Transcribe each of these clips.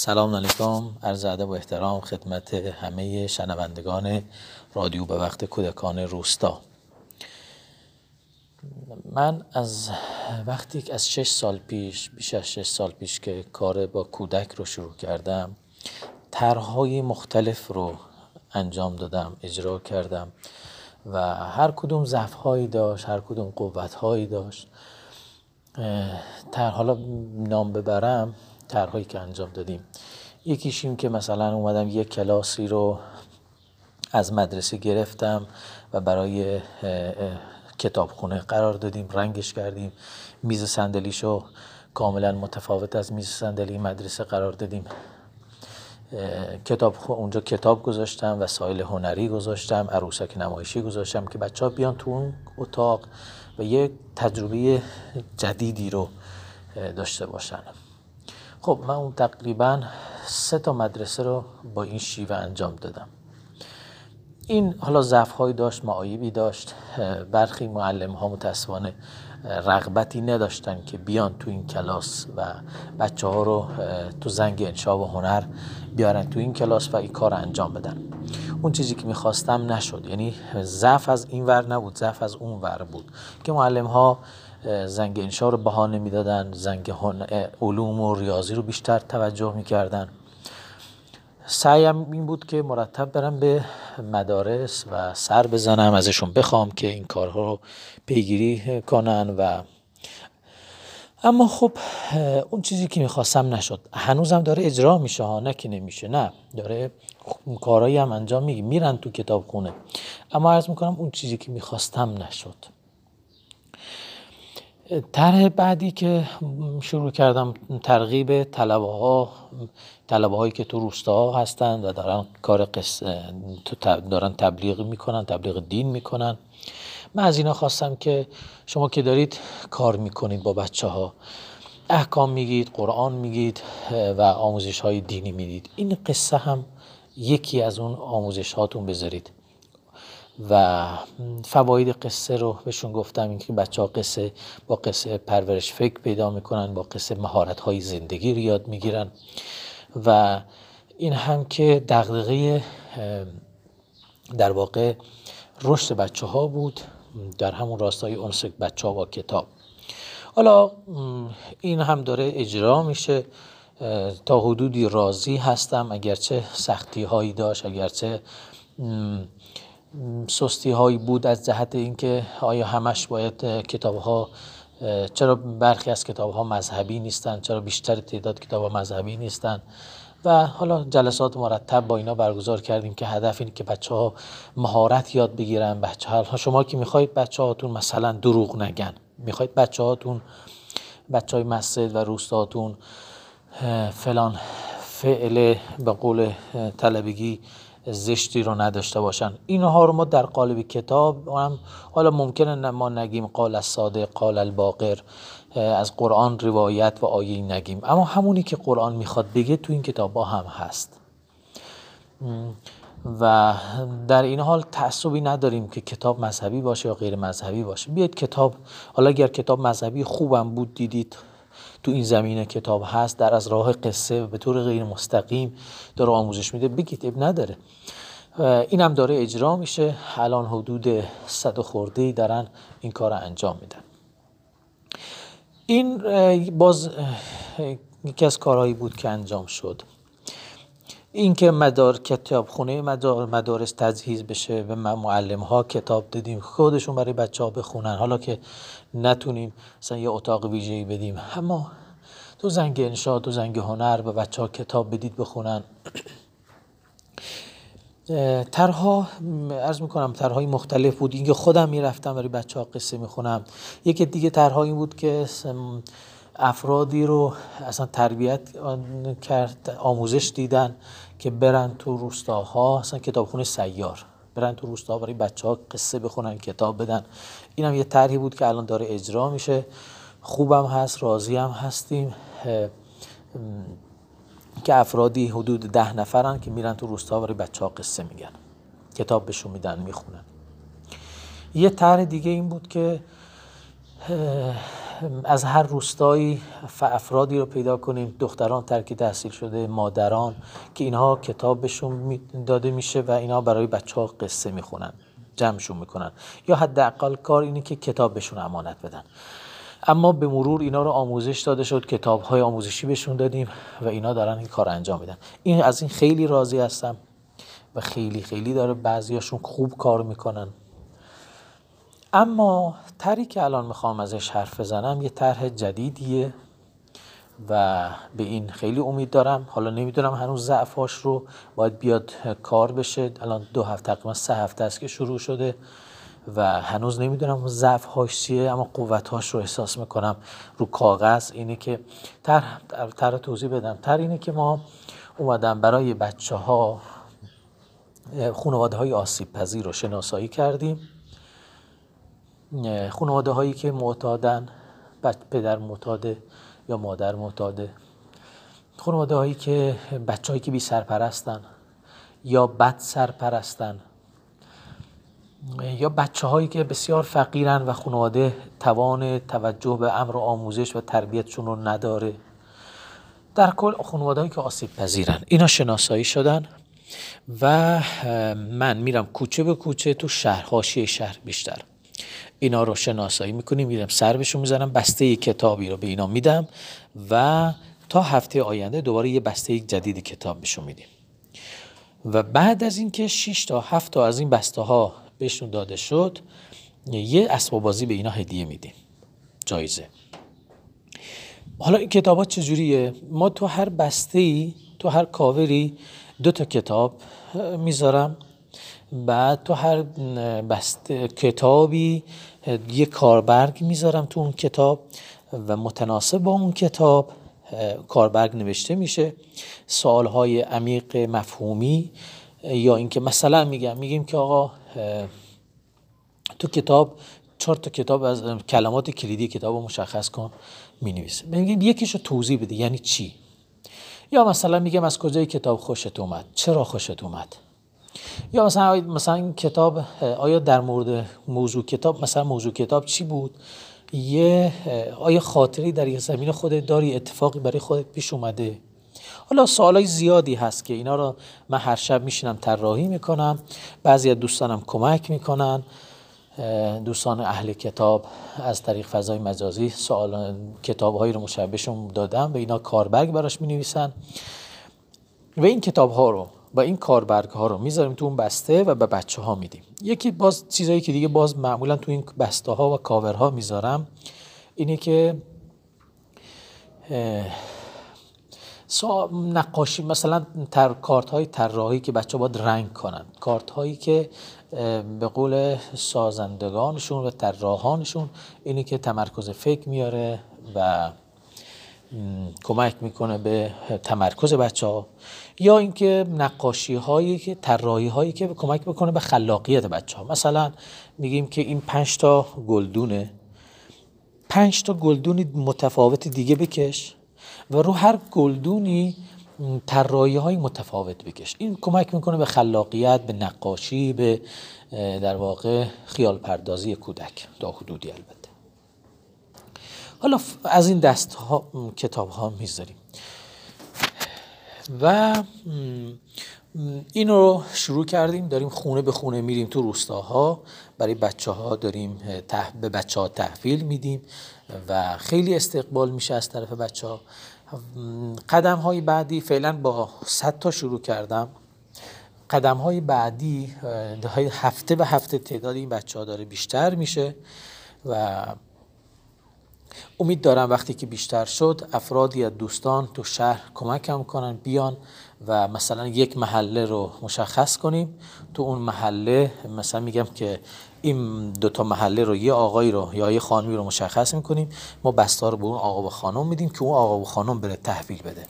سلام علیکم عرض ادب و احترام خدمت همه شنوندگان رادیو به وقت کودکان روستا. من از وقتی از شش سال پیش بیش از شش سال پیش که کار با کودک رو شروع کردم طرحهای مختلف رو انجام دادم اجرا کردم و هر کدوم ضعف داشت هر کدوم قوت هایی داشت تر حالا نام ببرم. طرحهایی که انجام دادیم. یکیش این که مثلا اومدم یک کلاسی رو از مدرسه گرفتم و برای کتابخونه قرار دادیم رنگش کردیم. میز صندلیشو کاملا متفاوت از میز صندلی مدرسه قرار دادیم. کتاب اونجا کتاب گذاشتم و سایل هنری گذاشتم عروسک نمایشی گذاشتم که بچه ها بیان تو اون اتاق و یه تجربه جدیدی رو داشته باشن. خب من اون تقریبا سه تا مدرسه رو با این شیوه انجام دادم. این حالا ضعف داشت معایبی داشت. برخی معلم ها متاسفانه رغبتی نداشتن که بیان تو این کلاس و بچه ها رو تو زنگ انشا و هنر بیارن تو این کلاس و این کار انجام بدن. اون چیزی که می‌خواستم نشد. یعنی ضعف از این ور نبود ضعف از اون ور بود که معلم ها زنگ انشا رو بهانه می‌دادن زنگ علوم و ریاضی رو بیشتر توجه می‌کردن. سعیم این بود که مرتب برم به مدارس و سر بزنم ازشون بخوام که این کارها رو پیگیری کنن و اما خب اون چیزی که می‌خواستم نشد. هنوزم داره اجرا میشه ها نه که نمیشه نه. داره کارهایی هم انجام میگی میرن تو کتاب خونه اما عرض می‌کنم اون چیزی که می‌خواستم نشد. طرح بعدی که شروع کردم ترغیب طلبه ها طلبه هایی که تو روستا هستند و دارن کار قص... دارن تبلیغ می‌کنن تبلیغ دین می‌کنن. من از اینا خواستم که شما که دارید کار می‌کنید با بچه ها احکام میگید قرآن میگید و آموزش های دینی می‌دید. این قصه هم یکی از اون آموزش هاتون بذارید. و فواید قصه رو بهشون گفتم اینکه بچه ها قصه با قصه پرورش فکر پیدا می‌کنن با قصه مهارت های زندگی رو یاد می‌گیرن. و این هم که دغدغه در واقع رشد بچه ها بود در همون راستای اونس بچه ها با کتاب. حالا این هم داره اجرا میشه. تا حدودی راضی هستم اگرچه سختی هایی داشت اگرچه سستی هایی بود از جهت اینکه آیا همش باید کتاب ها چرا برخی از کتاب ها مذهبی نیستن چرا بیشتر تعداد کتاب ها مذهبی نیستن؟ و حالا جلسات مرتب با اینا برگزار کردیم که هدف اینه که بچه ها مهارت یاد بگیرن. بچه ها شما که می‌خواید بچه هاتون مثلا دروغ نگن می‌خواید بچه هاتون بچه های مسجد و روستاتون فلان فعل به قول طلبگی زشتی رو نداشته باشن. اینها رو ما در قالب کتاب هم حالا ممکنه ما نگیم قال الصادق قال الباقر از قرآن روایت و آیه نگیم. اما همونی که قرآن می‌خواد بگه تو این کتاب ها هم هست. و در این حال تعصبی نداریم که کتاب مذهبی باشه یا غیر مذهبی باشه. بیاید کتاب حالا اگر کتاب مذهبی خوبم بود دیدید تو این زمینه کتاب هست در از راه قصه به طور غیر مستقیم داره آموزش میده بگید اب نداره. این هم داره اجرا میشه. الان حدود صد خورده دارن این کار رو انجام میدن. این باز یکی از کارهایی بود که انجام شد. اینکه مدار کتاب خونه مدار مدارس تجهیز بشه به معلم ها کتاب دادیم خودشون برای بچه ها بخونن. حالا که نتونیم مثلا یه اتاق ویژه‌ای بدیم. اما تو زنگ انشا تو زنگ هنر به بچه ها کتاب بدید بخونن. ترها ارز می‌کنم ترهای مختلف بود. اینکه خودم می‌رفتم برای بچه ها قصه می‌خونم. یکی دیگه ترهایی بود که افرادی رو اصلا تربیت کرد آموزش دیدن که برن تو روستاها اصلا کتابخونه سیار. برن تو روستاها برای بچه ها قصه بخونن کتاب بدن. این هم یه طرحی بود که الان داره اجرا میشه. خوبم هست راضی هم هستیم که افرادی حدود ده نفرن که میرن تو روستا برای بچه ها قصه میگن. کتاب بهشون میدن می‌خونن. یه طرح دیگه این بود که از هر روستایی افرادی رو پیدا کنیم. دختران ترکی تحصیل شده مادران که اینها کتاب بهشون داده میشه و اینها برای بچه ها قصه می‌خونن جمعشون می‌کنن. یا حداقل کار اینه که کتاب بهشون امانت بدن. اما به مرور اینا رو آموزش داده شد کتاب های آموزشی بهشون دادیم و اینا دارن این کار انجام میدن. این از این خیلی راضی هستم و خیلی خیلی داره بعضیاشون خوب کار می‌کنن. اما طرحی که الان می‌خوام ازش حرف بزنم یه طرح جدیدیه و به این خیلی امید دارم. حالا نمی‌دونم هنوز ضعفاش رو باید بیاد کار بشه. الان دو هفته تقریبا سه هفته است که شروع شده و هنوز نمی‌دونم ضعف هاش چیه اما قوت هاش رو احساس می‌کنم رو کاغذ. اینه که تر توضیح بدم. تر اینه که ما اومدم برای بچه ها خانواده های آسیب پذیر رو شناسایی کردیم. خانواده هایی که معتادن پدر معتاده یا مادر معتاده. خانواده هایی که بچه هایی که بی سرپرستن یا بد سرپرستن. یا بچه هایی که بسیار فقیرن و خانواده توان توجه به امر آموزش و تربیتشون رو نداره. در کل خانواده هایی که آسیب پذیرن. اینا شناسایی شدن و من میرم کوچه به کوچه تو شهر حاشیه شهر بیشتر. اینا رو شناسایی می‌کنیم میرم سر بهشون می‌زنم بسته کتابی رو به اینا میدم و تا هفته آینده دوباره یه بسته جدید کتاب بهشون میدیم. و بعد از اینکه 6 تا 7 تا از این بسته ها بهشون داده شد یه اسباب بازی به اینا هدیه میدیم. جایزه. حالا این کتابات چجوریه؟ ما تو هر بسته ای تو هر کاوری دو تا کتاب می‌ذارم. بعد تو هر بسته کتابی یه کاربرگ می‌ذارم تو اون کتاب و متناسب با اون کتاب کاربرگ نوشته میشه سوالهای عمیق مفهومی یا اینکه مثلا میگم میگیم که آقا تو کتاب چهار تا کتاب از کلمات کلیدی کتاب رو مشخص کن می نویسه میگیم یکیشو توضیح بده یعنی چی؟ یا مثلا میگم از کجای کتاب خوشت اومد؟ چرا خوشت اومد؟ یا مثلا مثلا این کتاب آیا در مورد موضوع کتاب مثلا موضوع کتاب چی بود؟ یه آیا خاطری در یه زمین خودت داری؟ اتفاقی برای خودت پیش اومده؟ حالا سوالای زیادی هست که اینا رو من هر شب میشینم طراحی می‌کنم. بعضی از دوستانم کمک می‌کنن. دوستان اهل کتاب از طریق فضای مجازی سوال کتاب هایی رو مشابهشون دادم و اینا کاربرگ براش می نویسن و این کتاب ها رو و این کاربرگ ها رو می‌ذاریم تو اون بسته و به بچه ها میدیم. یکی باز چیزایی که دیگه باز معمولا تو این بسته ها و کاور ها می‌ذارم اینه که نقاشی مثلا تر کارت های طراحی که بچه باید رنگ کنن. کارت هایی که به قول سازندگانشون و طراحانشون اینی که تمرکز فکر میاره و کمک می‌کنه به تمرکز بچه ها یا اینکه نقاشی هایی که طراحی هایی که کمک می‌کنه به خلاقیت بچه ها مثلا میگیم که این پنج تا گلدونه. پنج تا گلدون متفاوت دیگه بکش و رو هر گلدونی طراحی های متفاوت بکش. این کمک می‌کنه به خلاقیت به نقاشی به در واقع خیال پردازی کودک. تا حدودی البته. حالا از این دست ها کتاب ها می‌ذاریم. و این رو شروع کردیم داریم خونه به خونه میریم تو روستاها. برای بچه ها داریم به بچه ها تحویل میدیم و خیلی استقبال میشه از طرف بچه ها قدم های بعدی فعلا با 100 تا شروع کردم. قدم های بعدی هفته به هفته تعداد این بچه ها داره بیشتر میشه و امید دارم وقتی که بیشتر شد افرادی از دوستان تو شهر کمکم کنن بیان و مثلا یک محله رو مشخص کنیم. تو اون محله مثلا میگم که این دوتا محله رو یه آقایی رو یا یه خانمی رو مشخص می‌کنیم. ما بسته رو به اون آقا و خانم میدیم که اون آقا و خانم بره تحویل بده.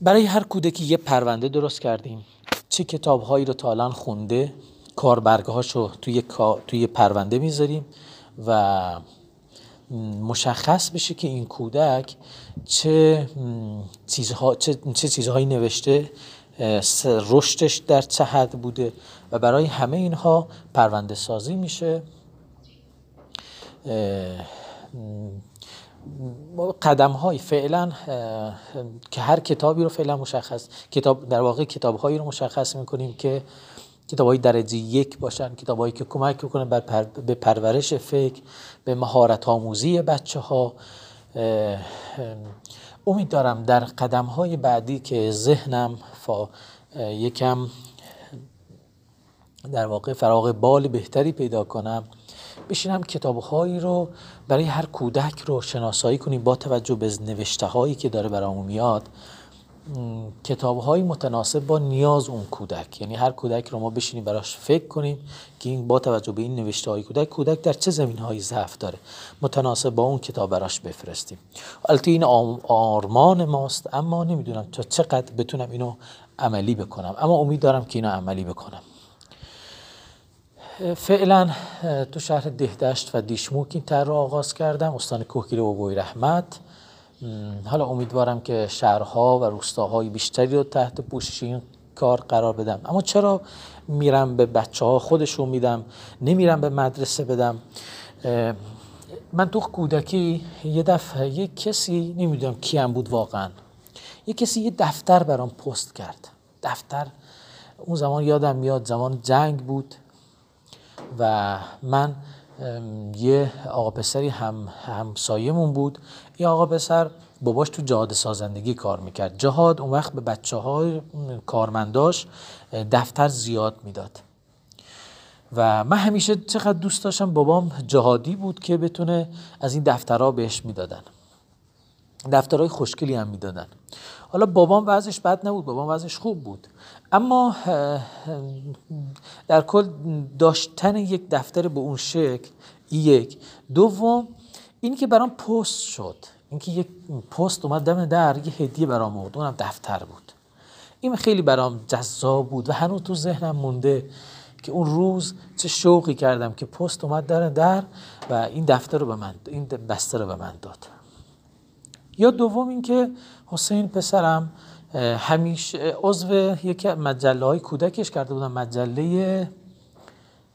برای هر کودکی یه پرونده درست کردیم. چه کتاب هایی رو تا الان خونده؟ کاربرگه هاشو توی, توی پرونده می‌ذاریم و مشخص بشه که این کودک چه, چیزها، چه, چه چیزهایی نوشته رشدش در چه حد بوده و برای همه اینها پرونده سازی میشه. قدم های فعلا که هر کتابی رو فعلا مشخص کتاب در واقع کتاب هایی رو مشخص می‌کنیم که کتاب های درجه یک باشن کتاب هایی که کمک می‌کنن بر به پرورش فکر به مهارت آموزی بچه ها امید دارم در قدم های بعدی که ذهنم فا یکم در واقع فراغ بال بهتری پیدا کنم بشینم کتاب هایی رو برای هر کودک رو شناسایی کنیم با توجه به نوشته هایی که داره برامون میاد. کتاب های متناسب با نیاز اون کودک. یعنی هر کودک رو ما بشینیم براش فکر کنیم که این با توجه به این نوشته های کودک کودک در چه زمین هایی ضعف داره. متناسب با اون کتاب براش بفرستیم. البته این آرمان ماست اما نمی‌دونم تا چقدر بتونم اینو عملی بکنم. اما امید دارم که اینو عملی بکنم. فعلا تو شهر دهدشت و دیشموک این تر رو آغاز کردم. استان کوهگیره و بوی رحمت. حالا امیدوارم که شهرها و روستاهای بیشتری رو تحت پوشش این کار قرار بدم. اما چرا میرم به بچه ها خودشون میدم؟ نمیرم به مدرسه بدم؟ من تو کودکی یه دفعه یه کسی نمی‌دونم کی هم بود واقعا یه کسی یه دفتر برام پست کرد. دفتر اون زمان یادم میاد زمان جنگ بود و من یه آقا پسری هم همسایمون بود این آقا پسر باباش تو جهاد سازندگی کار می‌کرد. جهاد اون وقت به بچه های کارمنداش دفتر زیاد می‌داد. و من همیشه چقدر دوست داشتم بابام جهادی بود که بتونه از این دفترها بهش می‌دادن. دفترهای خوشگلی هم می‌دادن. حالا بابام وضعش بد نبود بابام وضعش خوب بود. اما در کل داشتن یک دفتر به اون شکل یک. دوم این که برام پست شد. اینکه یک پست اومد دم در یه هدیه برام آورد. اونم دفتر بود. این خیلی برام جذاب بود و هنوز تو ذهنم مونده که اون روز چه شوقی کردم که پست اومد در در و این دفتر رو به من این بسته رو به من داد. یا دوم اینکه حسین پسرم همیشه عضو یکی مجله های کودکش کرده بودم مجله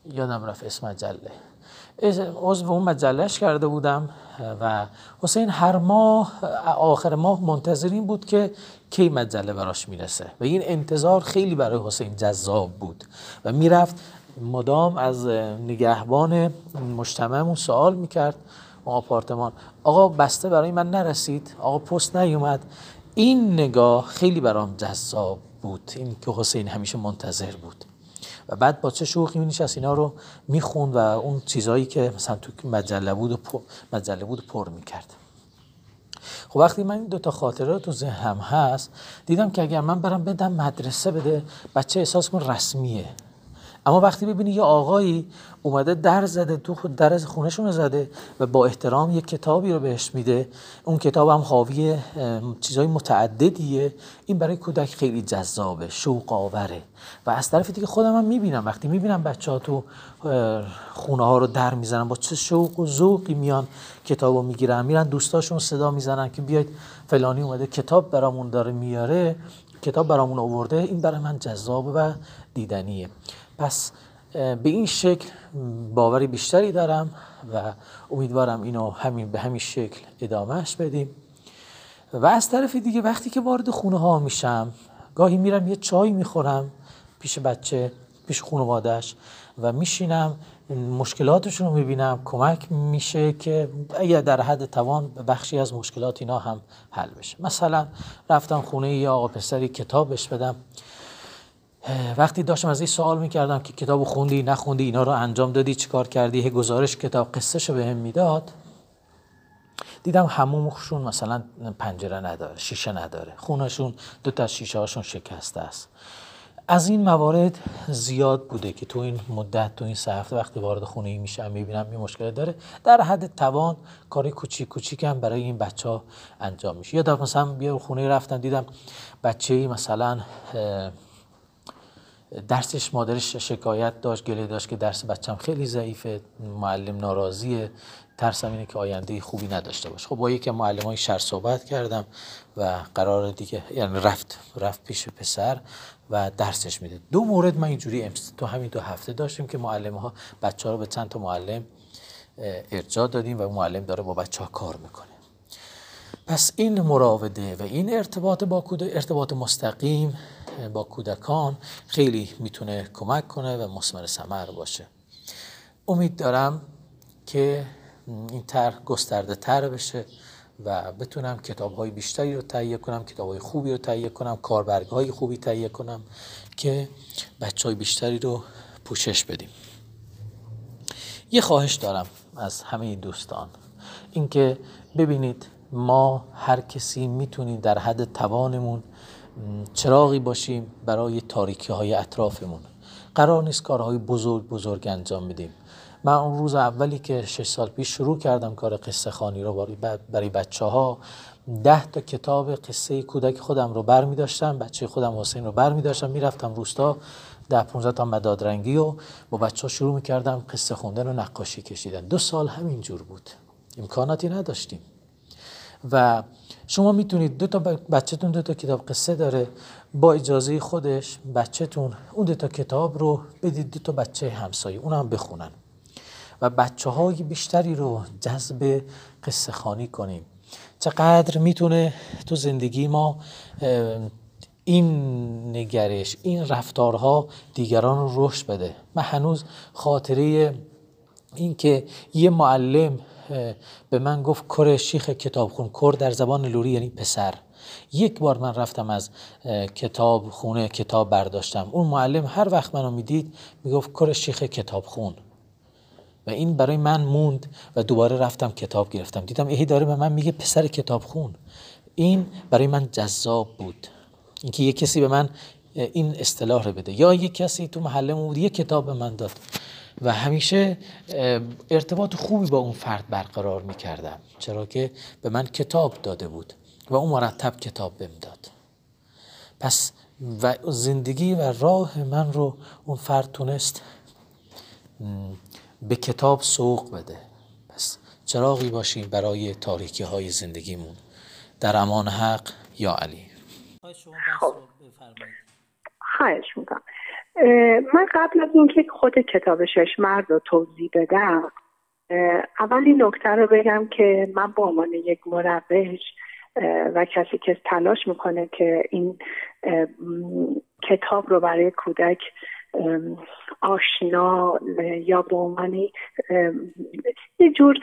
یادم رفت اسم مجله. عضو اون مجلهش کرده بودم و حسین هر ماه آخر ماه منتظرین بود که کی مجله براش می‌رسه. و این انتظار خیلی برای حسین جذاب بود. و می‌رفت مدام از نگهبان مجتمعمون سوال می‌کرد اون آپارتمان آقا بسته برای من نرسید؟ آقا پست نیومد. این نگاه خیلی برام جذاب بود. این که حسین همیشه منتظر بود. و بعد با چه شوقی می نشست اینا رو می‌خوند و اون چیزهایی که مثلا تو مجله بود و مجله بود پر می‌کرد. خب وقتی من این دوتا خاطره تو ذهنم هست دیدم که اگر من برم بدم مدرسه بده بچه احساس کن رسمیه. اما وقتی ببینی یه آقایی اومده در زده تو خود در از خونشون زده و با احترام یه کتابی رو بهش میده اون کتاب هم حاوی چیزهای متعددیه. این برای کودک خیلی جذابه شوق آوره و از طرف دیگه خودم هم می‌بینم وقتی می‌بینم بچه ها تو خونه ها رو در می‌زنن با چه شوق و ذوقی میان کتاب رو می‌گیرن. میرن دوستاشون صدا می‌زنن که بیاید فلانی اومده کتاب برامون داره میاره کتاب برامون آورده. این برای من جذاب و دیدنیه. پس به این شکل باوری بیشتری دارم و امیدوارم اینو همین به همین شکل ادامهش بدیم. و از طرف دیگه وقتی که وارد خونه ها میشم گاهی میرم یه چای می‌خورم پیش بچه پیش خانوادش و میشینم مشکلاتشون رو می‌بینم کمک میشه که اگر در حد توان بخشی از مشکلات اینا هم حل بشه. مثلا رفتم خونه یه آقا پسری کتابش بدم. وقتی داشتم از این سوال می‌کردم که کتاب خوندی نخوندی اینا رو انجام دادی چیکار کردی؟ گزارش کتاب قصه رو بهم می‌داد. دیدم همومشون مثلا پنجره نداره شیشه نداره. خونشون دو تا شیشه هاشون شکسته است. از این موارد زیاد بوده که تو این مدت تو این سه هفته وقتی وارد خونه ای میشم می‌بینم این مشکل داره. در حد توان کاری کوچیک کوچیک هم برای این بچه ها انجام میشه. یا مثلا بیا خونه رفتم دیدم بچه ای مثلا درسش مادرش شکایت داشت گله داشت که درس بچم خیلی ضعیفه معلم ناراضیه. ترسم اینه که آینده خوبی نداشته باشه. خب با یکی معلم های شهر صحبت کردم و قرار دیگه یعنی رفت رفت پیش پسر و درسش میده. دو مورد من اینجوری تو همین دو هفته داشتیم که معلم ها بچه ها رو به چند تا معلم ارجاع دادیم و معلم داره با بچه ها کار می‌کنه. پس این مراوده و این ارتباط با ارتباط مستقیم با کودکان خیلی می‌تونه کمک کنه و مسمر ثمر باشه. امید دارم که این تر گسترده تر بشه و بتونم کتاب های بیشتری رو تهیه کنم کتاب های خوبی رو تهیه کنم کاربرگ های خوبی تهیه کنم که بچه های بیشتری رو پوشش بدیم. یه خواهش دارم از همه دوستان. اینکه ببینید ما هر کسی می‌تونیم در حد توانمون چراغی باشیم برای تاریکی های اطرافمون. قرار نیست کارهای بزرگ بزرگ انجام میدیم من اون روز اولی که شش سال پیش شروع کردم کار قصه خانی رو برای بچه ها ده تا کتاب قصه کودک خودم رو بر می داشتم بچه خودم حسین رو بر می داشتم می رفتم روستا ده 15 تا مداد رنگی و با بچه ها شروع می کردم قصه خوندن و نقاشی کشیدن. دو سال همین جور بود. امکاناتی نداشتیم. و شما می‌تونید دو تا بچهتون دو تا کتاب قصه داره با اجازه خودش بچهتون اون دو تا کتاب رو بدید دو تا بچه همسایه اون هم بخونن و بچه های بیشتری رو جذب قصه خانی کنیم. چقدر می‌تونه تو زندگی ما این نگرش این رفتارها دیگران رو رشد بده. من هنوز خاطره این که یه معلم به من گفت کر شیخ کتابخون کر در زبان لوری یعنی پسر. یک بار من رفتم از کتاب خونه کتاب برداشتم. اون معلم هر وقت منو می‌دید می‌گفت کر شیخ کتابخون. و این برای من موند و دوباره رفتم کتاب گرفتم. دیدم ایهی داره به من میگه پسر کتاب خون این برای من جذاب بود. اینکه یه کسی به من این اصطلاح رو بده. یا یه کسی تو محله بود یه کتاب به من داد. و همیشه ارتباط خوبی با اون فرد برقرار می‌کردم. چرا که به من کتاب داده بود و اون مرتب کتاب بهم داد. پس و زندگی و راه من رو اون فرد تونست به کتاب سوق بده. پس چراغی باشیم برای تاریکی های زندگیمون. در امان حق یا علی؟ خواهش می‌کنم. من قبل از اینکه خود کتاب شش مرد رو توضیح بدم اول این نکته رو بگم که من به عنوان یک مروج و کسی که تلاش می‌کنه که این کتاب رو برای کودک آشنا یا به عنوان یه جور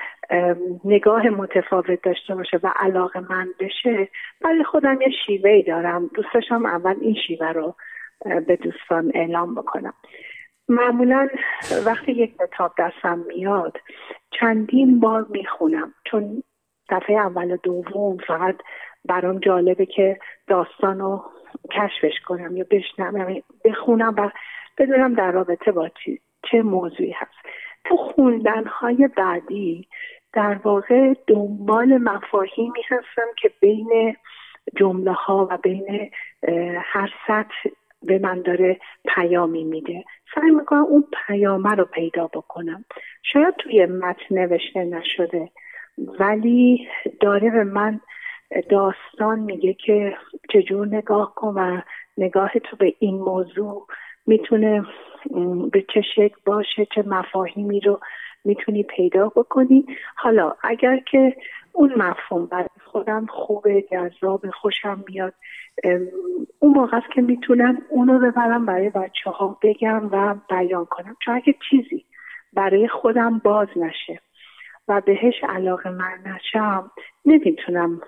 نگاه متفاوت داشته باشه و علاقه من بشه برای خودم یه شیوه دارم. دوستشم اول این شیوه رو به دوستان اعلام بکنم. معمولا وقتی یک کتاب دستم میاد چندین بار می‌خونم. چون دفعه اول و دوم فقط برام جالبه که داستان رو کشفش کنم یا بشنم بخونم و بدونم در رابطه با چی چه موضوعی هست. تو خوندن های بعدی در واقع دنبال مفاهیمی هستم که بین جمله ها و بین هر سطح به من داره پیامی میده. سعی می‌کنم اون پیامه رو پیدا بکنم. شاید توی متن نوشته نشده ولی داره به من داستان میگه که چجور نگاه کن و نگاه تو به این موضوع می‌تونه به چه شکل باشه چه مفاهیمی رو می‌تونی پیدا بکنی. حالا اگر که اون مفهوم برای خودم خوبه جذاب خوشم میاد اون موقع است که می‌تونم اونو ببرم برای بچه ها بگم و بیان کنم. چون اگه چیزی برای خودم باز نشه و بهش علاقه من نشم نمی‌تونم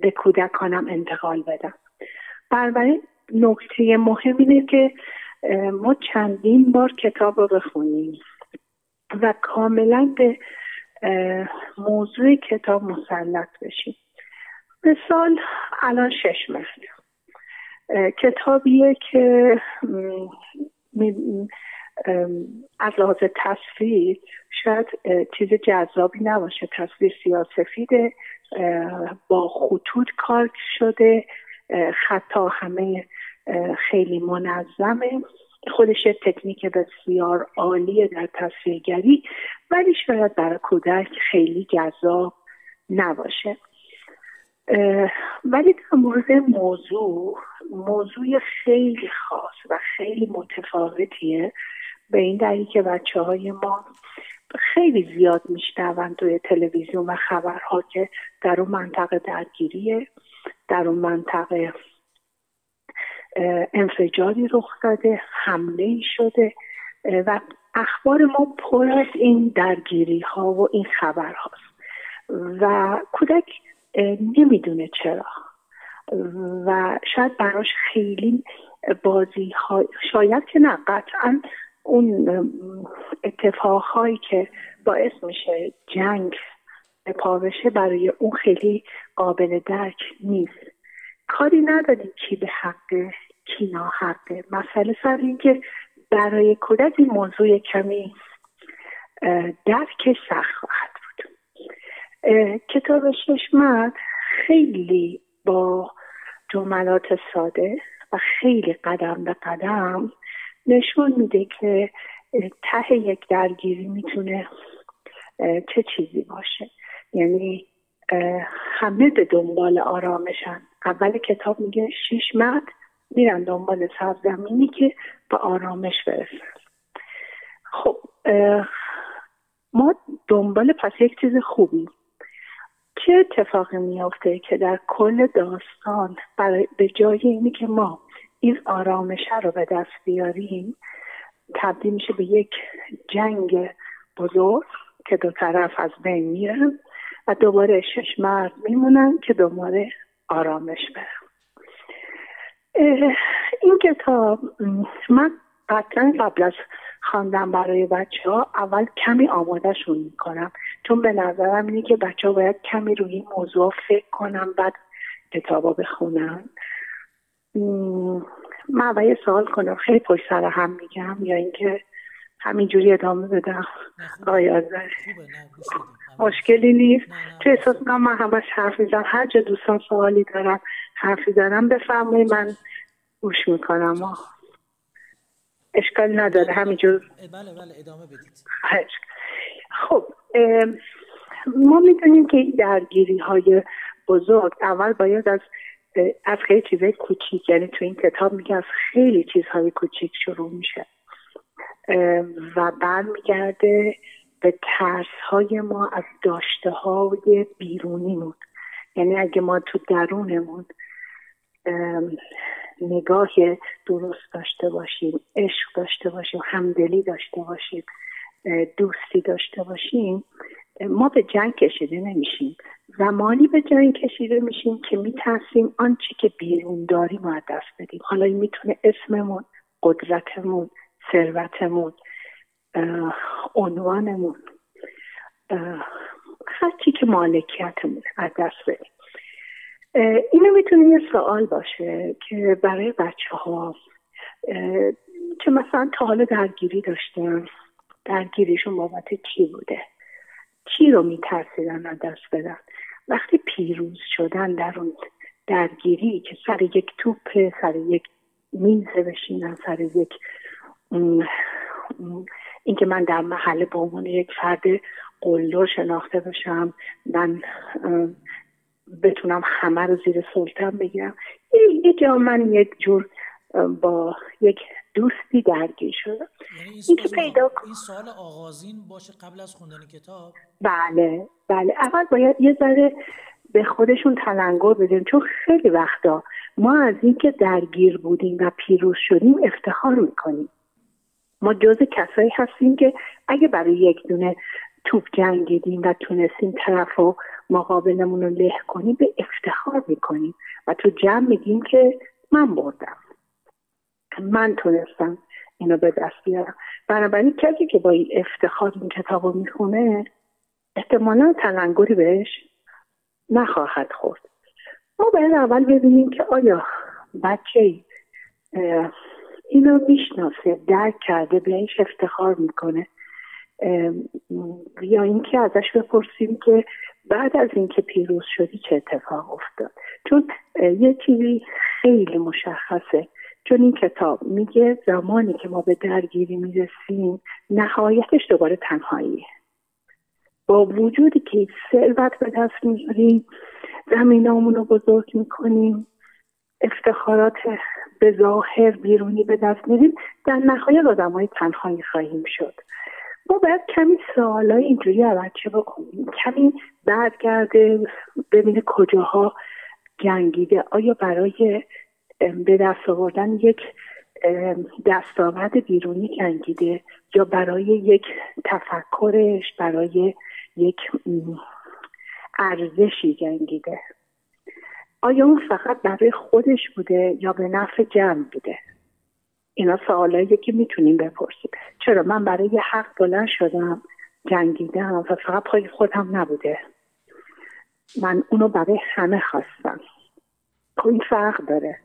به کودکانم انتقال بدم. بنابراین نکته مهم اینه که ما چندین بار کتاب رو بخونیم و کاملا به موضوع کتاب مسلط بشیم. مثال الان شش مهر کتابیه که از لحاظ تصویر شاید چیز جذابی نباشه. تصویر سیاسفیده با خطوط کار شده خطا همه خیلی منظمه. خودش تکنیک بسیار عالیه در تصویرگری ولی شاید برای کودک خیلی جذاب نباشه. ولی در مورد موضوع موضوع خیلی خاص و خیلی متفاوتیه. به این دلیل که بچه های ما خیلی زیاد میشنون توی تلویزیون و خبرها که در اون منطقه درگیریه در اون منطقه انفجاری رخ داده حمله شده و اخبار ما پر از این درگیری ها و این خبر هاست و کودک نمی‌دونه چرا. و شاید براش خیلی بازی ها شاید که نه قطعا اون اتفاق هایی که باعث میشه جنگ پا بشه برای اون خیلی قابل درک نیست. کاری نداریم کی به حقه کی ناحقه مسئله سر اینکه برای کودک این موضوع کمی درک سخت خواهد کتاب ششمت خیلی با جملات ساده و خیلی قدم به قدم نشون میده که ته یک درگیری می‌تونه چه چیزی باشه. یعنی همه به دنبال آرامشن. اول کتاب میگه شیش مرد میرن دنبال سرزمینی که به آرامش برسن. خب ما دنبال پس یک چیز خوبی چه اتفاقی میافته که در کل داستان برای به جای اینی که ما این آرامشه رو به دست بیاریم تبدیل میشه به یک جنگ بزرگ که دو طرف از بین میرن و دوباره شش مرد میمونن که دوباره آرامش برن. این کتاب من قطعا قبل از خواندم برای بچه ها اول کمی آمادهشون می‌کنم. چون به نظرم اینه که بچه ها باید کمی روی این موضوع فکر کنم بعد کتابا بخونن. من اول یه سوال کنم. خیلی پشت سر هم میگم یا اینکه همینجوری ادامه بدم. آیا مشکلی نیست؟ تو احساس می‌کنم من همش حرف می‌زنم. هر جا دوستان سوالی دارم حرفی دارم بفرمایید من گوش می‌کنم. اشکال نداره. همینجور. بله بله ادامه بدید. خب ما می‌دونیم که درگیری های بزرگ اول باید از از خیلی چیزهای کوچیک یعنی تو این کتاب میگه از خیلی چیزهای کوچیک شروع میشه. و برمیگرده به ترس های ما از داشته های بیرونیمون یعنی اگه ما تو درونمون نگاه درست داشته باشیم عشق داشته باشیم همدلی داشته باشیم دوستی داشته باشیم ما به جنگ کشیده نمیشیم. زمانی به جنگ کشیده میشیم که میترسیم آنچه که بیرون داریم رو دست بدیم. حالا این می‌تونه اسممون قدرتمون ثروتمون عنوانمون هر که مالکیتمون از دست بدیم. اینو می‌تونه یه سوال باشه که برای بچه ها که مثلا تا حالا درگیری داشتن؟ درگیریشون بابت چی بوده؟ چی رو میترسیدن از دست بدن؟ وقتی پیروز شدن در اون درگیری که سر یک توپ سر یک میزه بشینن سر یک اینکه من در محله به عنوان یک فرد قلدر شناخته بشم من بتونم همه رو زیر سلطم بگیرم یه جا من یک جور با یک دوستی یعنی این, پیدا... این سوال آغازین باشه قبل از خوندن کتاب؟ بله بله. اول باید یه ذره به خودشون تلنگر بدیم چون خیلی وقتا ما از اینکه درگیر بودیم و پیروز شدیم افتخار می‌کنیم. ما جز کسایی هستیم که اگه برای یک دونه توپ جنگیدیم و تونستیم طرف و مقابلمون رو له کنیم به افتخار می‌کنیم. و تو جمع میگیم که من بردم. من تونستم اینو به دست بیارم. بنابراین کسی که با این افتخار این کتاب رو می‌خونه احتمالا تلنگری بهش نخواهد خورد. ما باید اول ببینیم که آیا بچه اینو می‌شناسه درک کرده بهش افتخار می‌کنه یا اینکه ازش بپرسیم که بعد از اینکه پیروز شدی چه اتفاق افتاد. چون یه چیزی خیلی مشخصه. چون این کتاب میگه زمانی که ما به درگیری می‌رسیم نهایتش دوباره تنهاییه با وجودی که ثروت به دست میاریم زمینامون رو بزرگ می‌کنیم افتخارات به ظاهر بیرونی به دست میریم در نهایت آدم های تنهایی خواهیم شد. ما باید کمی سوالای اینجوری بچه بکنیم. کمی برگرده ببینه کجاها جنگیده. آیا برای به دست آوردن یک دستاورد بیرونی جنگیده یا برای یک تفکرش برای یک ارزشی جنگیده. آیا اون فقط برای خودش بوده یا به نفع جمع بوده؟ اینا سوالایی که می‌تونیم بپرسیم. چرا من برای حق بلند شدم جنگیدم و فقط پای خودم نبوده؟ من اونو برای همه خواستم. خب این فرق داره.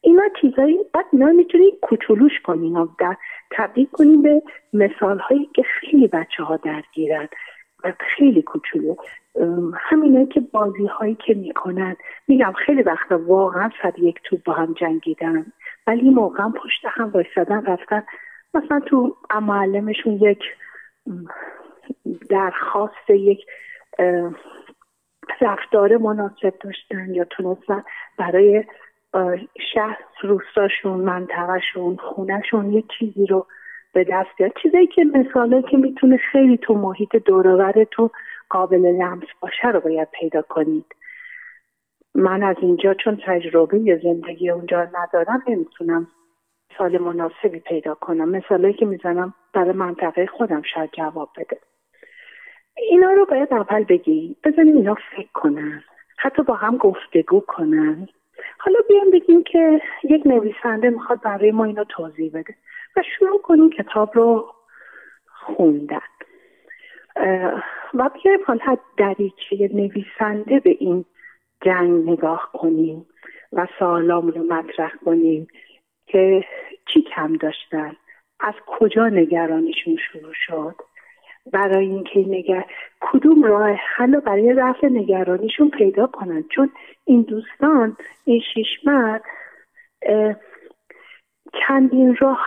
اینا چیزایی بعد اینا می‌تونیم کوچولوش کنیم و در تبدیل کنیم به مثال هایی که خیلی بچه ها درگیرن و خیلی کوچولو. همینه که بازی هایی که می‌کنن میگم خیلی وقتا واقعا صد یک تو با هم جنگیدن ولی موقع پشت هم وایستادن رفتن. مثلا تو معلمشون یک درخواست یک رفتار مناسب داشتن یا تونستن برای شهر روستاشون منطقهشون خونهشون یه چیزی رو به دست بیاد چیزایی که مثاله که می‌تونه خیلی تو محیط دورور تو قابل لمس باشه رو باید پیدا کنید. من از اینجا چون تجربه زندگی اونجا ندارم نمی‌تونم مثال مناسبی پیدا کنم. مثالایی که می‌زنم برای منطقه خودم شاید جواب بده. اینا رو باید اول بگی. بزنیم اینا فکر کنن. حتی با هم گفتگو کنن. حالا بیام بگیم که یک نویسنده می‌خواد برای ما اینو توضیح بده و شروع کنیم کتاب رو خوندن. و بیایم حالا دریچه نویسنده به این جنگ نگاه کنیم و سوالام رو مطرح کنیم که چی کم داشتن از کجا نگرانیشون شروع شد. برای اینکه نگر کدوم راه حل برای رفع نگرانیشون پیدا کنن. چون این دوستان این شیش مرد چندین راه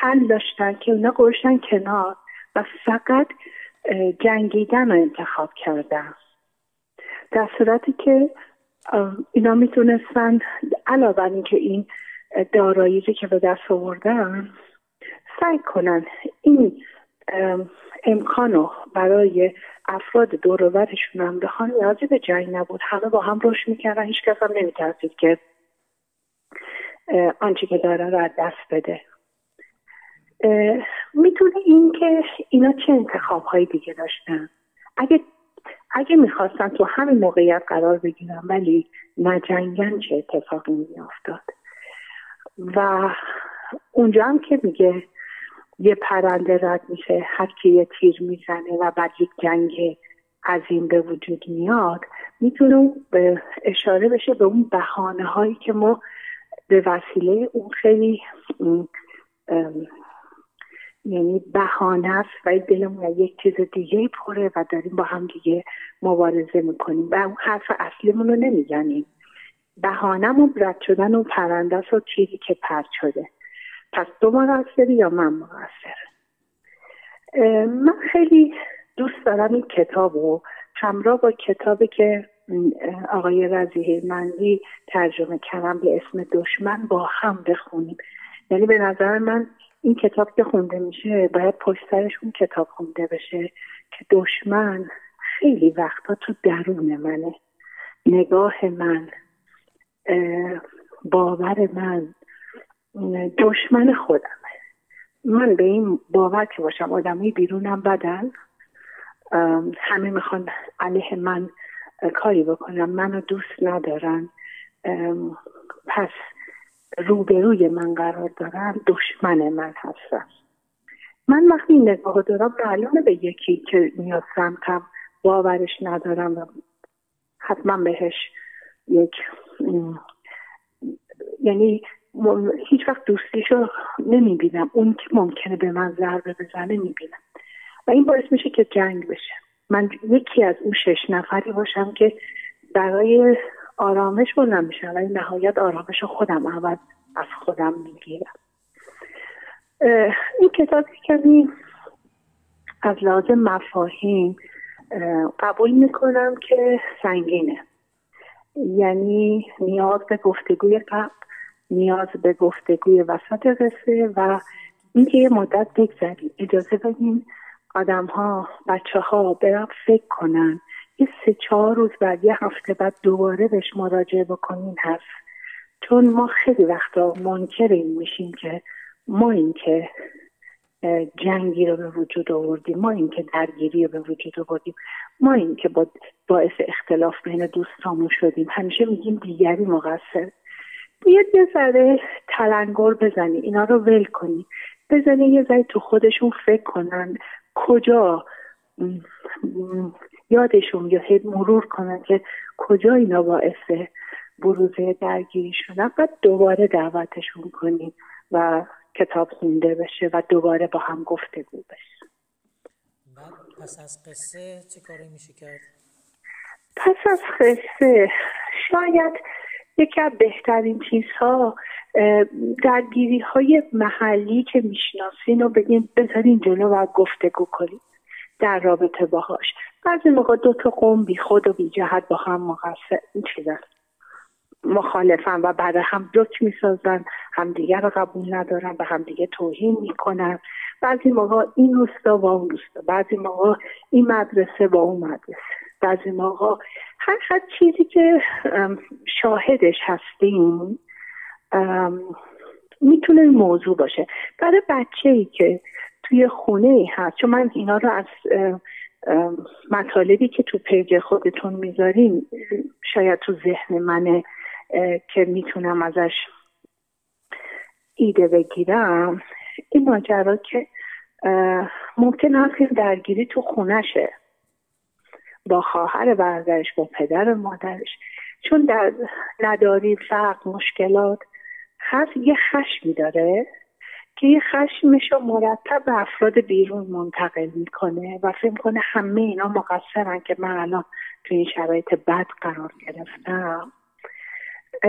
حل داشتن که اونا گوشتن کنار و فقط جنگیدن رو انتخاب کردن. در صورتی که اینا می‌تونستن علاوه اینکه این دارایی که به دست آوردن سعی کنن این امکانو برای افراد دورورشون هم بخوان نیازی به جنگ نبود. همه با هم رشد می‌کردن هیچ کس هم نمیترسید که آنچه که داره رو از دست بده. می‌تونه این که اینا چه انتخاب های دیگه داشتن؟ اگه اگه می‌خواستن تو همین موقعیت قرار بگیرن ولی نجنگن چه اتفاقی میافتاد؟ و اونجا هم که میگه یه پرنده رد میشه هر کی یه تیر می‌زنه و بعد یک جنگ عظیم به وجود میاد می‌تونه به اشاره بشه به اون بحانه هایی که ما به وسیله اون خیلی یعنی بهانه است و دلمون یک چیز دیگه پره و داریم با هم دیگه مبارزه می‌کنیم و اون حرف اصلیمون رو نمی‌زنیم. بهانهمون رد شدن اون پرنده و چیزی که پرد شده. پس تو مقصری یا من مقصر من خیلی دوست دارم این کتاب رو. همراه با کتابی که آقای رزیه منزی ترجمه کردم به اسم دشمن با هم بخونیم. یعنی به نظر من این کتاب که خونده میشه باید پشت سرش اون کتاب خونده بشه که دشمن خیلی وقتا تو درون منه. نگاه من باور من دشمن خودمه. من به این باور که باشم آدمی بیرونم بدن همه می‌خوان علیه من کاری بکنم منو دوست ندارن پس روبروی من قرار دارن دشمن من هستن. من وقتی این نگاه دارم معلومه به یکی که میاد سمتم باورش ندارم و حتما بهش یک یعنی هیچ وقت دوستیشو نمی‌بینم. اون که ممکنه به من ضربه بزنه می‌بینم. و این باعث میشه که جنگ بشه. من یکی از اون شش نفری باشم که برای آرامش بلند میشم. ولی نهایت آرامش خودم اول از خودم می‌گیرم. این کتاب کمی از لازم مفاهیم قبول می‌کنم که سنگینه. یعنی نیاز به گفتگوی قبل. نیاز به گفتگوی وسط قصه و اینکه یه مدت بگذریم اجازه بدیم آدم ها بچه ها برم فکر کنن. یه سه چهار روز بعد یه هفته بعد دوباره بهش مراجعه بکنین هست چون ما خیلی وقتا منکر این میشیم که ما این که جنگی رو به وجود آوردیم ما این که درگیری رو به وجود آوردیم ما این که با باعث اختلاف بین دوستامون شدیم. همیشه میگیم دیگری مقصر. بیاد یه ذره تلنگر بزنی اینا رو ول کنی بزنی یه ذره تو خودشون فکر کنن کجا یادشون یا مرور کنن که کجا اینا باعث بروزه درگیری شدن بعد دوباره دعوتشون کنیم و کتاب خونده بشه و دوباره با هم گفتگو بشه بعد پس از قصه چه کاری میشه کرد؟ پس از قصه شاید یکی از بهترین چیزها درگیری های محلی که می‌شناسین رو بگین بذارین جلو و گفتگو کنید در رابطه باهاش. بعضی موقع دو تا قوم بی خود و بی جهت با هم مقصر این مخالفن و بعد هم جوک می‌سازن همدیگه رو قبول ندارن به همدیگه توهین می‌کنن. بعضی موقع این روستا با اون روستا. بعضی موقع این مدرسه با اون مدرسه. بعضی موقع هر هر چیزی که شاهدش هستیم می‌تونه موضوع باشه. برای بچه ای که توی خونه ای هست چون من اینا رو از مطالبی که تو پیج خودتون می‌ذارین شاید تو ذهن منه که می‌تونم ازش ایده بگیرم. این ماجرا که ممکن هست درگیری تو خونشه با خواهر برادرش با پدر مادرش. چون در نداری فرق مشکلات. هست یه خشمی داره که یه خشمش رو مرتب به افراد بیرون منتقل می‌کنه و فکر کنه همه اینا مقصرن که من الان تو این شرایط بد قرار گرفتم.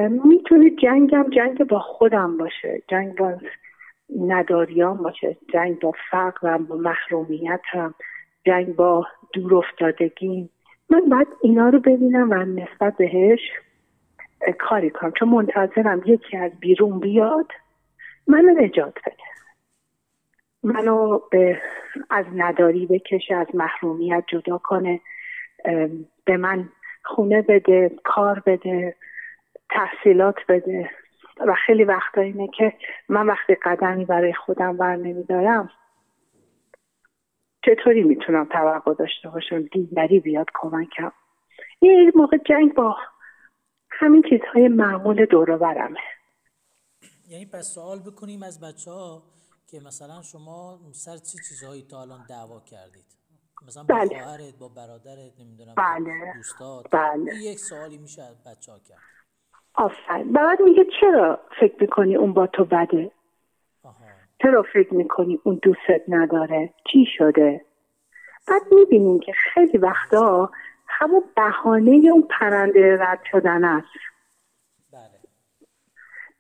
می‌تونه جنگم جنگ با خودم باشه جنگ با نداریان باشه جنگ با فقرم با محرومیتم. جنگ با دور افتادگی. من باید اینا رو ببینم و نسبت بهش کاری کنم. چون منتظرم یکی از بیرون بیاد منو نجات بده. منو به از نداری بکشه از محرومیت جدا کنه. به من خونه بده کار بده تحصیلات بده. و خیلی وقتا اینه که من وقتی قدمی برای خودم بر نمیدارم چطوری می‌تونم توقع داشته باشم دیگری بیاد کمکم؟ این موقع جنگ با همین چیزهای معمول دور برمه یعنی پس سوال بکنیم از بچه ها که مثلا شما سر چه چیزهایی تا الان دعوا کردید؟ مثلا با بله. خواهرت با برادرت نمی‌دونم بله. دوستات. بله. یک سوالی میشه از بچه ها کرد. آفرین. بعد میگه چرا فکر می‌کنی اون با تو بده؟ چرا فکر می‌کنی اون دوستت نداره؟ چی شده؟ بعد می‌بینیم که خیلی وقتا همون بهانه اون پرنده رد شدن است. بله.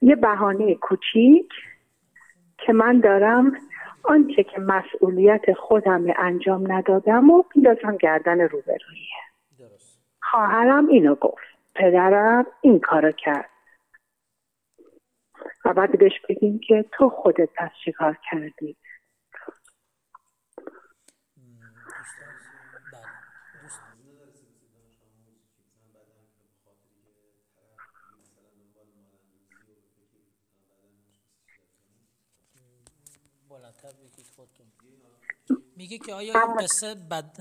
یه بهانه کوچیک که من دارم آنچه که مسئولیت خودم انجام ندادم و بیندازم گردن روبرویه خواهرم اینو گفت. پدرم این کارو کرد. و بعد بهش بگیم که تو خودت پس چیکار کردی؟ میگه که آیا این قصه بد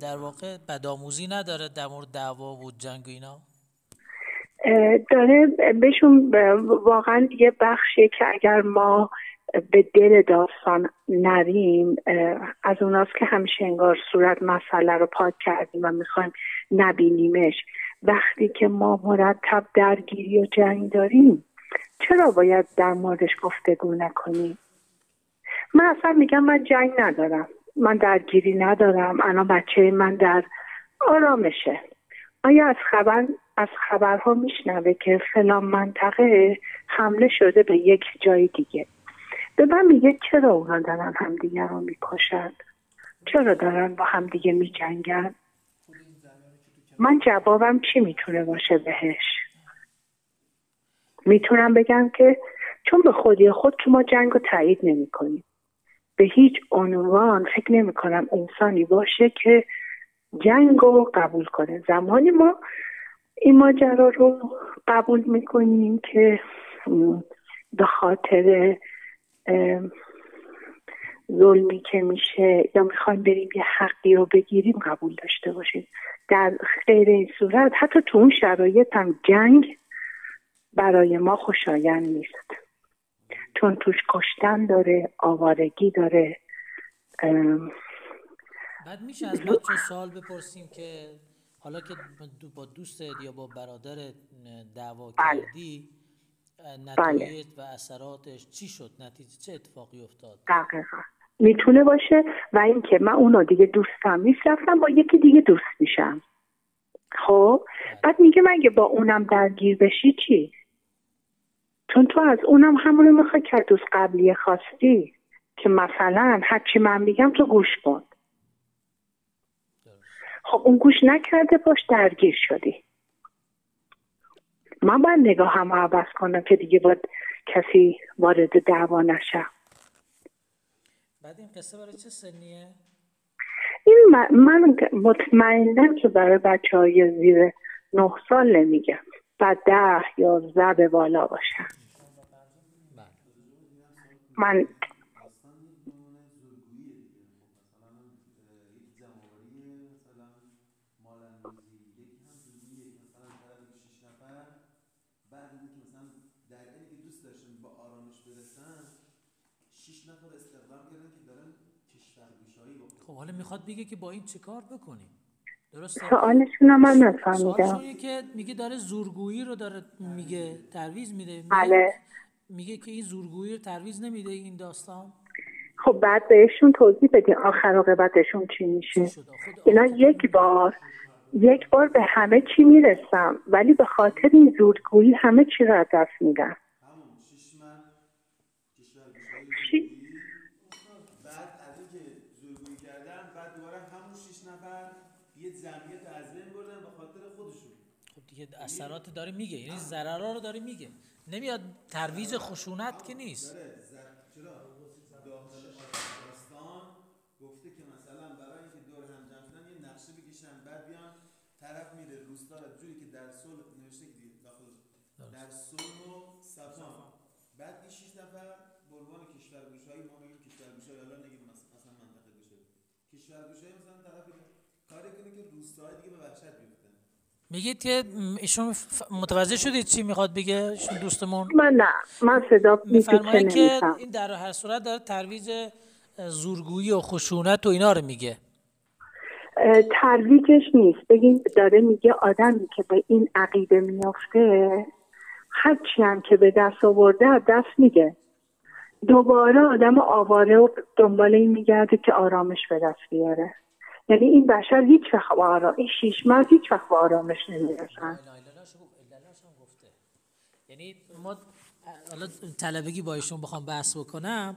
در واقع بدآموزی نداره در مورد دعوا و جنگ و اینا؟ داره بهشون واقعا یه بخشی که اگر ما به دل داستان نریم از اوناست که همیشه انگار صورت مسئله رو پاک کردیم و می‌خوایم نبینیمش. وقتی که ما مرتب درگیری و جنگ داریم چرا باید در موردش گفتگو نکنیم؟ من اصلا میگم من جنگ ندارم. من درگیری ندارم. الان بچه من در آرامشه. آیا از خبر از خبرها میشنوه که فلان منطقه حمله شده به یک جای دیگه. به من میگه چرا اونا دارن همدیگه رو می‌کشند چرا دارن با همدیگه میجنگن؟ من جوابم چی می‌تونه باشه بهش؟ می‌تونم بگم که چون به خودی خود که ما جنگ رو تایید نمی کنیم به هیچ عنوان فکر نمی کنم انسانی باشه که جنگ رو قبول کنه. زمانی ما این ماجرا رو قبول می‌کنیم که به خاطر ظلمی که میشه یا می‌خوایم بریم یه حقی رو بگیریم قبول داشته باشیم. در غیر این صورت حتی تو اون شرایط هم جنگ برای ما خوشایند نیست. چون توش کشتن داره آوارگی داره بعد میشه از بچه سال بپرسیم که حالا که با دوست یا با برادر دعوا بله. کردی نتایج بله. و اثراتش چی شد؟ نتیجه چه اتفاقی افتاد؟ دقیقا. می‌تونه باشه و اینکه من اونو دیگه دوستم نیست رفتم با یکی دیگه دوست میشم. خب؟ بله. بعد میگه مگه با اونم درگیر بشی چی؟ چون تو از اونم همونو می‌خوای که دوست قبلی خواستی. که مثلا هرچی من میگم تو گوش کن. خب اون گوش نکرده باش درگیر شدی من باید نگاه هم عوض کنم که دیگه باید کسی وارد دعوا نشه بعد این قصه برای چه سنیه؟ این من مطمئنم که برای بچه های زیر نه سال نمیگم و ده یا به بالا باشن بله. من می‌خواد بگه که با این چه کار بکنیم؟ درسته؟ سوالشون من نفهمیدم که میگه داره زورگویی رو داره میگه ترویز میده. بله. میگه که این زورگویی رو ترویز نمیده این داستان. خب بعد بهشون توضیح بدین آخر عاقبتشون چی میشه. اینا یک بار یک بار به همه چی می‌رسم ولی به خاطر این زورگویی همه چی رو از دست میدم اثرات داره میگه یعنی ضررها رو داره میگه. نمیاد ترویج خشونت که نیست. چرا؟ داستان گفته که مثلا برای اینکه دور هم جمع شدن یه نقشه بکشن بعد بیان طرف میره. روستا رو جوری که در صلح نوشته که در صلح و صفا. بعد این شش نفر به عنوان کشورگوشایی ما میگیم کشورگوشایی حالا نگیم مثلا منطقه گوشه کشورگوشایی مثلا طرف کاری کنه که روستاهای دیگه به وحشت بیفته میگید که ایشون متوجه شدید چی می‌خواد بگه ایشون دوستمون؟ من نه من صدا میفرمایید که این در هر صورت داره ترویج زورگویی و خشونت و اینا رو میگه. ترویجش نیست. بگین داره میگه آدمی که به این عقیده میافته هرچی هم که به دست آورده دست میگه دوباره آدم آواره و دنبال این میگرده که آرامش به دست بیاره. یعنی این بشر هیچ وقت آرام این شیش ماه هیچ وقت آرامش نمی‌رسن. یعنی ما حالا طلبگی با ایشون بخوام بحث بکنم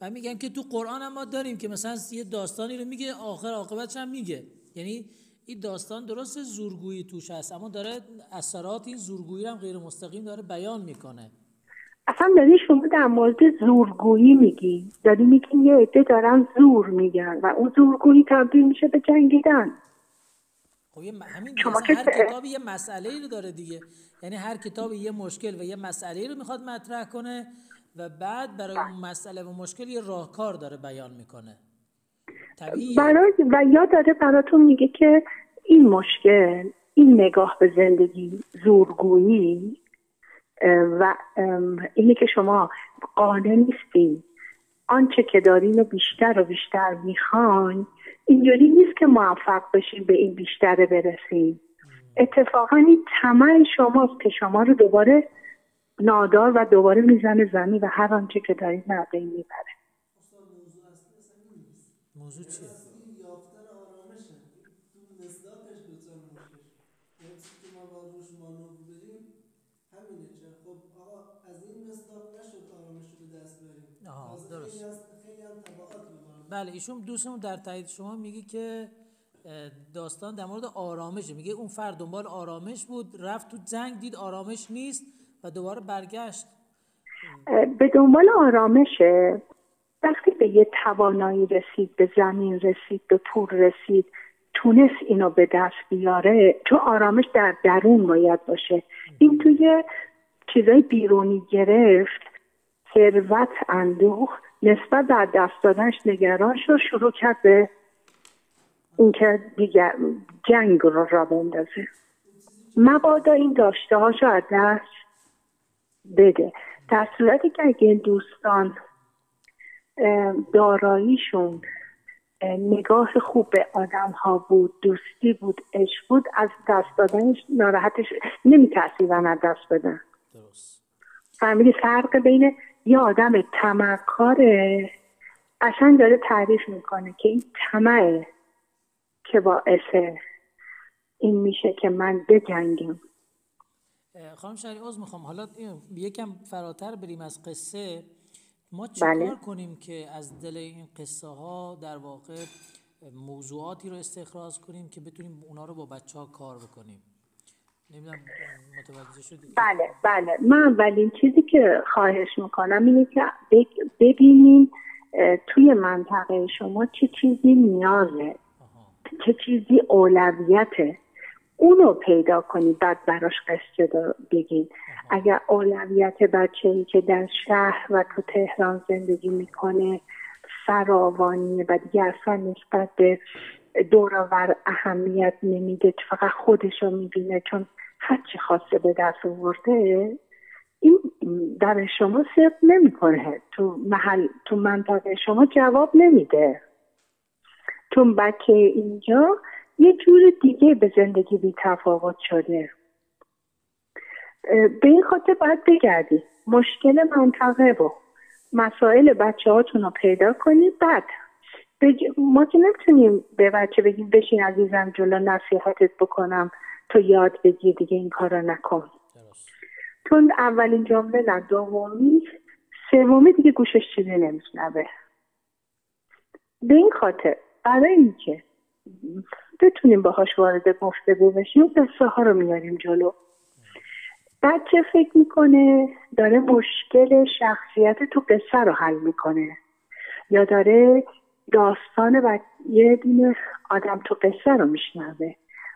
و میگم که تو قرآن هم ما داریم که مثلا یه داستانی رو میگه آخر عاقبتش هم میگه. یعنی این داستان درست زورگویی توش هست اما داره اثرات این زورگویی هم غیر مستقیم داره بیان می‌کنه. اصلا داری شما در مورد زورگویی میگی. داری میگی یه عده دارن زور میگن و اون زورگویی تبدیل میشه به جنگیدن. خب همین شما هر کتابی یه مسئله ای رو داره دیگه. یعنی هر کتابی یه مشکل و یه مسئله رو می‌خواد مطرح کنه و بعد برای اون مسئله و مشکل یه راهکار داره بیان می‌کنه. طبیعیه. برای و یا داره براتون میگه که این مشکل این نگاه به زندگی زورگویی و اینه که شما قانع نیستین آنچه که دارین و بیشتر و بیشتر می‌خواین اینجوری نیست که موفق بشین به این بیشتر برسین. اتفاقا این طمع شماست که شما رو دوباره نادار و دوباره می‌زنه زمین و هر آنچه که دارید این می‌بره. موضوع چیه؟ بله ایشون دوستمون در تایید شما میگه که داستان در مورد آرامشه. میگه اون فرد دنبال آرامش بود رفت تو جنگ دید آرامش نیست و دوباره برگشت. به دنبال آرامشه وقتی به یه توانایی رسید به زمین رسید به پول رسید تونست اینو به دست بیاره چون آرامش در درون باید باشه. این توی چیزای بیرونی گرفت ثروت اندوخ نسبت در دست دادنش نگران شد شروع کرد به اینکه دیگر جنگ رو را بندازه. مبادا این داشته هاشو از دست بده. در صورتی که اگه دوستان داراییشون نگاه خوب به آدم ها بود دوستی بود عشق بود از دست دادنش ناراحتش نمیترسیدن از دست بدن. فهمیدی فرق بین یه آدم تمکاره قشنگ داره تعریف می‌کنه که این تمه که باعث این میشه که من بجنگم. خانم شهری از می‌خوام. حالا یکم فراتر بریم از قصه. ما چیکار بله. کنیم که از دل این قصه ها در واقع موضوعاتی رو استخراج کنیم که بتونیم اونا رو با بچه ها کار بکنیم؟ نمی‌دونم متوجه شدید بله بله. من اولین چیزی که خواهش می‌کنم اینه که ببینیم توی منطقه شما چه چیزی نیازه چه چیزی اولویته. اونو پیدا کنی بعد براش قصه بگین. اگر اولویت بچه ای که در شهر و تو تهران زندگی می‌کنه فراوانیه و دیگه اصلا نسبت به دورآور اهمیت نمیده فقط خودش رو می‌بینه چون هرچی خواسته به دست آورده این در شما صرف نمی‌کنه. تو محل تو منطقه شما جواب نمیده. چون بچه اینجا یه جور دیگه به زندگی بی تفاوت شده. به این خاطر باید بگردی. مشکل منطقه و مسائل بچه هاتون رو پیدا کنید بعد ما که نمی‌تونیم به بچه بگیم بشین عزیزم جلو نصیحتت بکنم. تو یاد بگیر دیگه این کار رو نکن. چون اولین جمله نه دومی سومی دیگه گوشش چیزی نمیشنوه. به این خاطر برای اینکه بتونیم باهاش وارد گفتگو بشیم قصه ها رو میاریم جلو. بچه فکر می‌کنه داره مشکل شخصیت تو قصه رو حل می‌کنه. یا داره داستان و یه دونه آدم تو قصه رو میشنوه.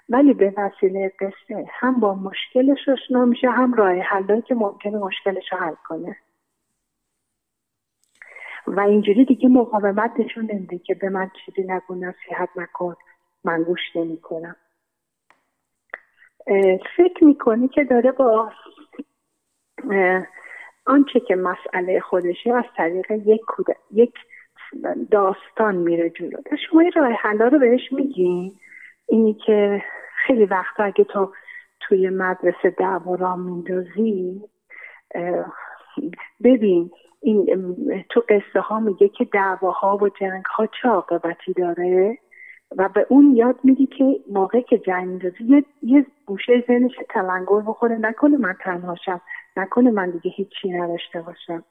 ولی به وسیله قصه هم با مشکلش آشنا میشه هم راه حلایی که ممکنه مشکلش رو حل کنه. و اینجوری دیگه مقاومت نشون نمیده که به من چیزی نگو نصیحت نکن من گوش نمی کنم فکر می‌کنی که داره با آنچه که مسئله خودشه از طریق یک, یک داستان میره جلو. شما این راه حلا رو بهش میگین اینی که خیلی وقتا اگه تو توی مدرسه دعوا را میندازی ببین این تو قصه ها میگه که دعواها و جنگ ها چه عاقبتی داره؟ و به اون یاد میدی که موقع که جنگ میندازی یه, یه گوشه ذهنش تلنگر بخوره نکنه من تنهاشم نکنه من دیگه هیچی نداشته باشم.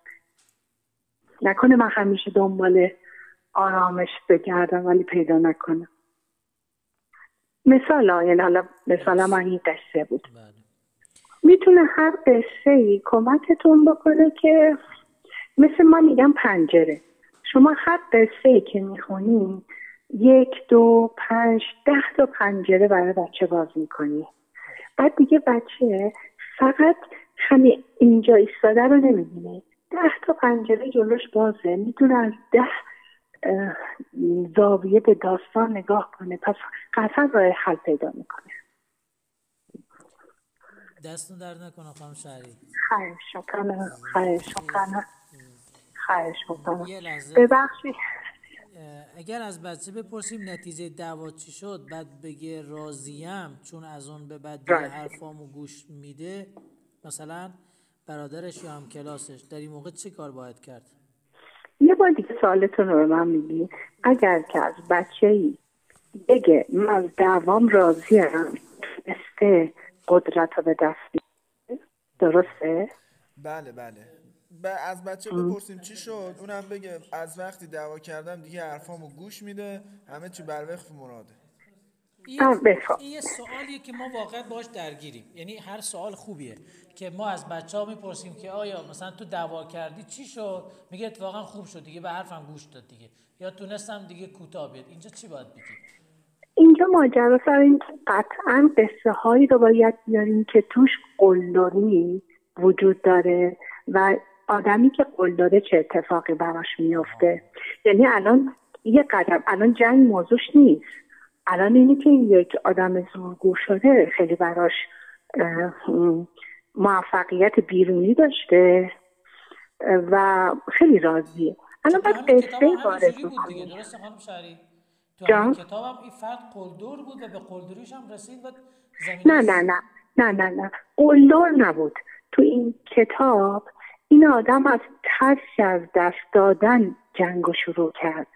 نکنه من همیشه دنبال آرامش بگردم ولی پیدا نکنم. مثال یعنی حالا مثلا من این قصه بود. بله. می‌تونه هر قصه ای کمکتون بکنه که مثل ما میگم پنجره. شما هر قصه ای که می‌خونی یک دو پنج ده تا پنجره برای بچه باز می‌کنی. بعد دیگه بچه فقط همین اینجا ایستاده رو نمی‌بینه. ده تا پنجره جلوش بازه. می‌تونه از ده زاویه به داستان نگاه کنه. پس قطعا راه حل پیدا می‌کنه. دستون در نکنه خانم شهری. خواهش می‌کنم خواهش می‌کنم خواهش می‌کنم ببخشید. اگر از بچه بپرسیم نتیجه دعوا چی شد بعد بگه راضیم چون از اون به بعد دیگه حرفامو گوش میده مثلا برادرش یا هم کلاسش در این موقع چه کار باید کرد؟ یه بار دیگه سوالتون رو من میگی. اگر که از بچه ای بگه من از دعوام راضیم تونسته قدرت رو به دست درسته؟ بله بله. از بچه بپرسیم چی شد؟ اونم بگه از وقتی دعوا کردم دیگه حرفامو گوش میده همه چی بر وقت مراده. این یه سوالیه که ما واقعا باش درگیریم. یعنی هر سوال خوبیه که ما از بچه ها می‌پرسیم که آیا مثلا تو دعوا کردی چی شد؟ میگه اتفاقا خوب شد دیگه به حرفم گوش داد دیگه. یا تونستم دیگه کوتاه بیاد. اینجا چی باید بگیم؟ اینجا ماجرا سر این قطعا قصه هایی رو باید بیاریم که توش قلدری وجود داره و آدمی که قول داده چه اتفاقی براش میفته یعنی الان یه قدم الان جنگ موضوعش نیست. الان اینی که یک آدم زورگو شده خیلی براش موفقیت بیرونی داشته و خیلی راضیه. الان باید قصه وارد بکنیم تو جان؟ کتاب هم این فرد قلدور بود و به قلدوریش هم رسید و نه نه نه نه نه نه. قلدور نبود. تو این کتاب این آدم از ترس از دست دادن جنگ شروع کرد.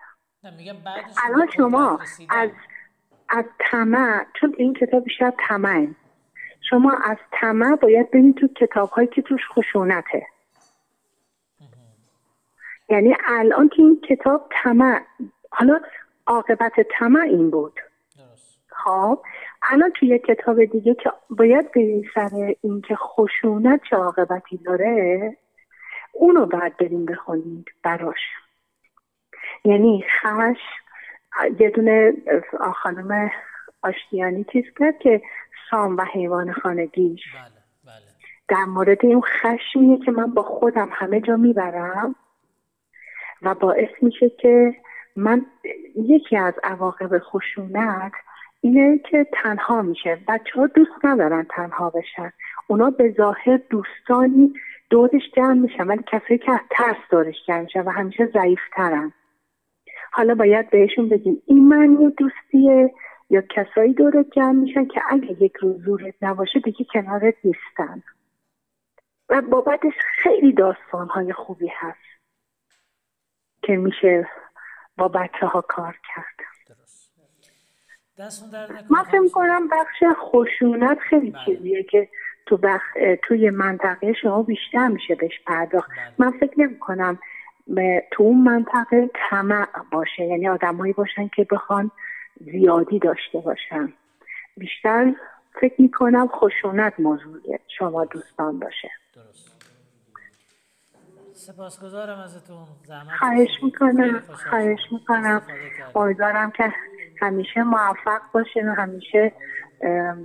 الان شما از از طمع چون این کتاب بیشتر طمع شما از طمع باید برید تو کتاب هایی که توش خشونته. یعنی الان که این کتاب طمع حالا عاقبت طمع این بود. خب الان توی کتاب دیگه که باید بریم سر اینکه خشونت چه عاقبتی داره اونو باید بریم بخونید براش. یعنی خش یه دونه خانم آشتیانی چیز کرد که سام و حیوان خانگیش. بله، بله. در مورد اون خشمیه که من با خودم همه جا می‌برم و باعث میشه که من یکی از عواقب خشونت اینه که تنها میشه. بچه ها دوست ندارن تنها بشن. اونا به ظاهر دوستانی دورش جمع میشن ولی کسایی که از ترس دورش جمع میشن و همیشه ضعیفترن. حالا باید بهشون بگیم این معنی دوستیه یا کسایی دورت جمع میشن که اگه یک روز زورت نباشه دیگه کنارت نیستن. و بابتش خیلی داستان های خوبی هست که میشه با بچه ها کار کرد. من فکر کنم بخش خشونت خیلی بله. چیزیه که تو بخ... توی منطقه شما بیشتر میشه بهش پرداخت. بله. من فکر نمی کنم تو اون منطقه طمع باشه. یعنی آدمایی باشن که بخوان زیادی داشته باشن. بیشتر فکر می‌کنم خشونت موضوعه شما دوستان باشه. درست. سپاسگزارم ازتون. زحمت خواهش می‌کنم. خواهش می‌کنم. امیدوارم که همیشه موفق باشین و همیشه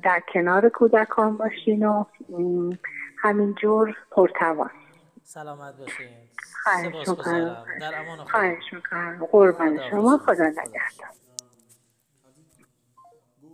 در کنار کودکان باشین و همینجور پرتوان. سلامت باشین. خواهش می‌کنم. در امان خواهش می‌کنم. قربان شما. خدا نگهدار.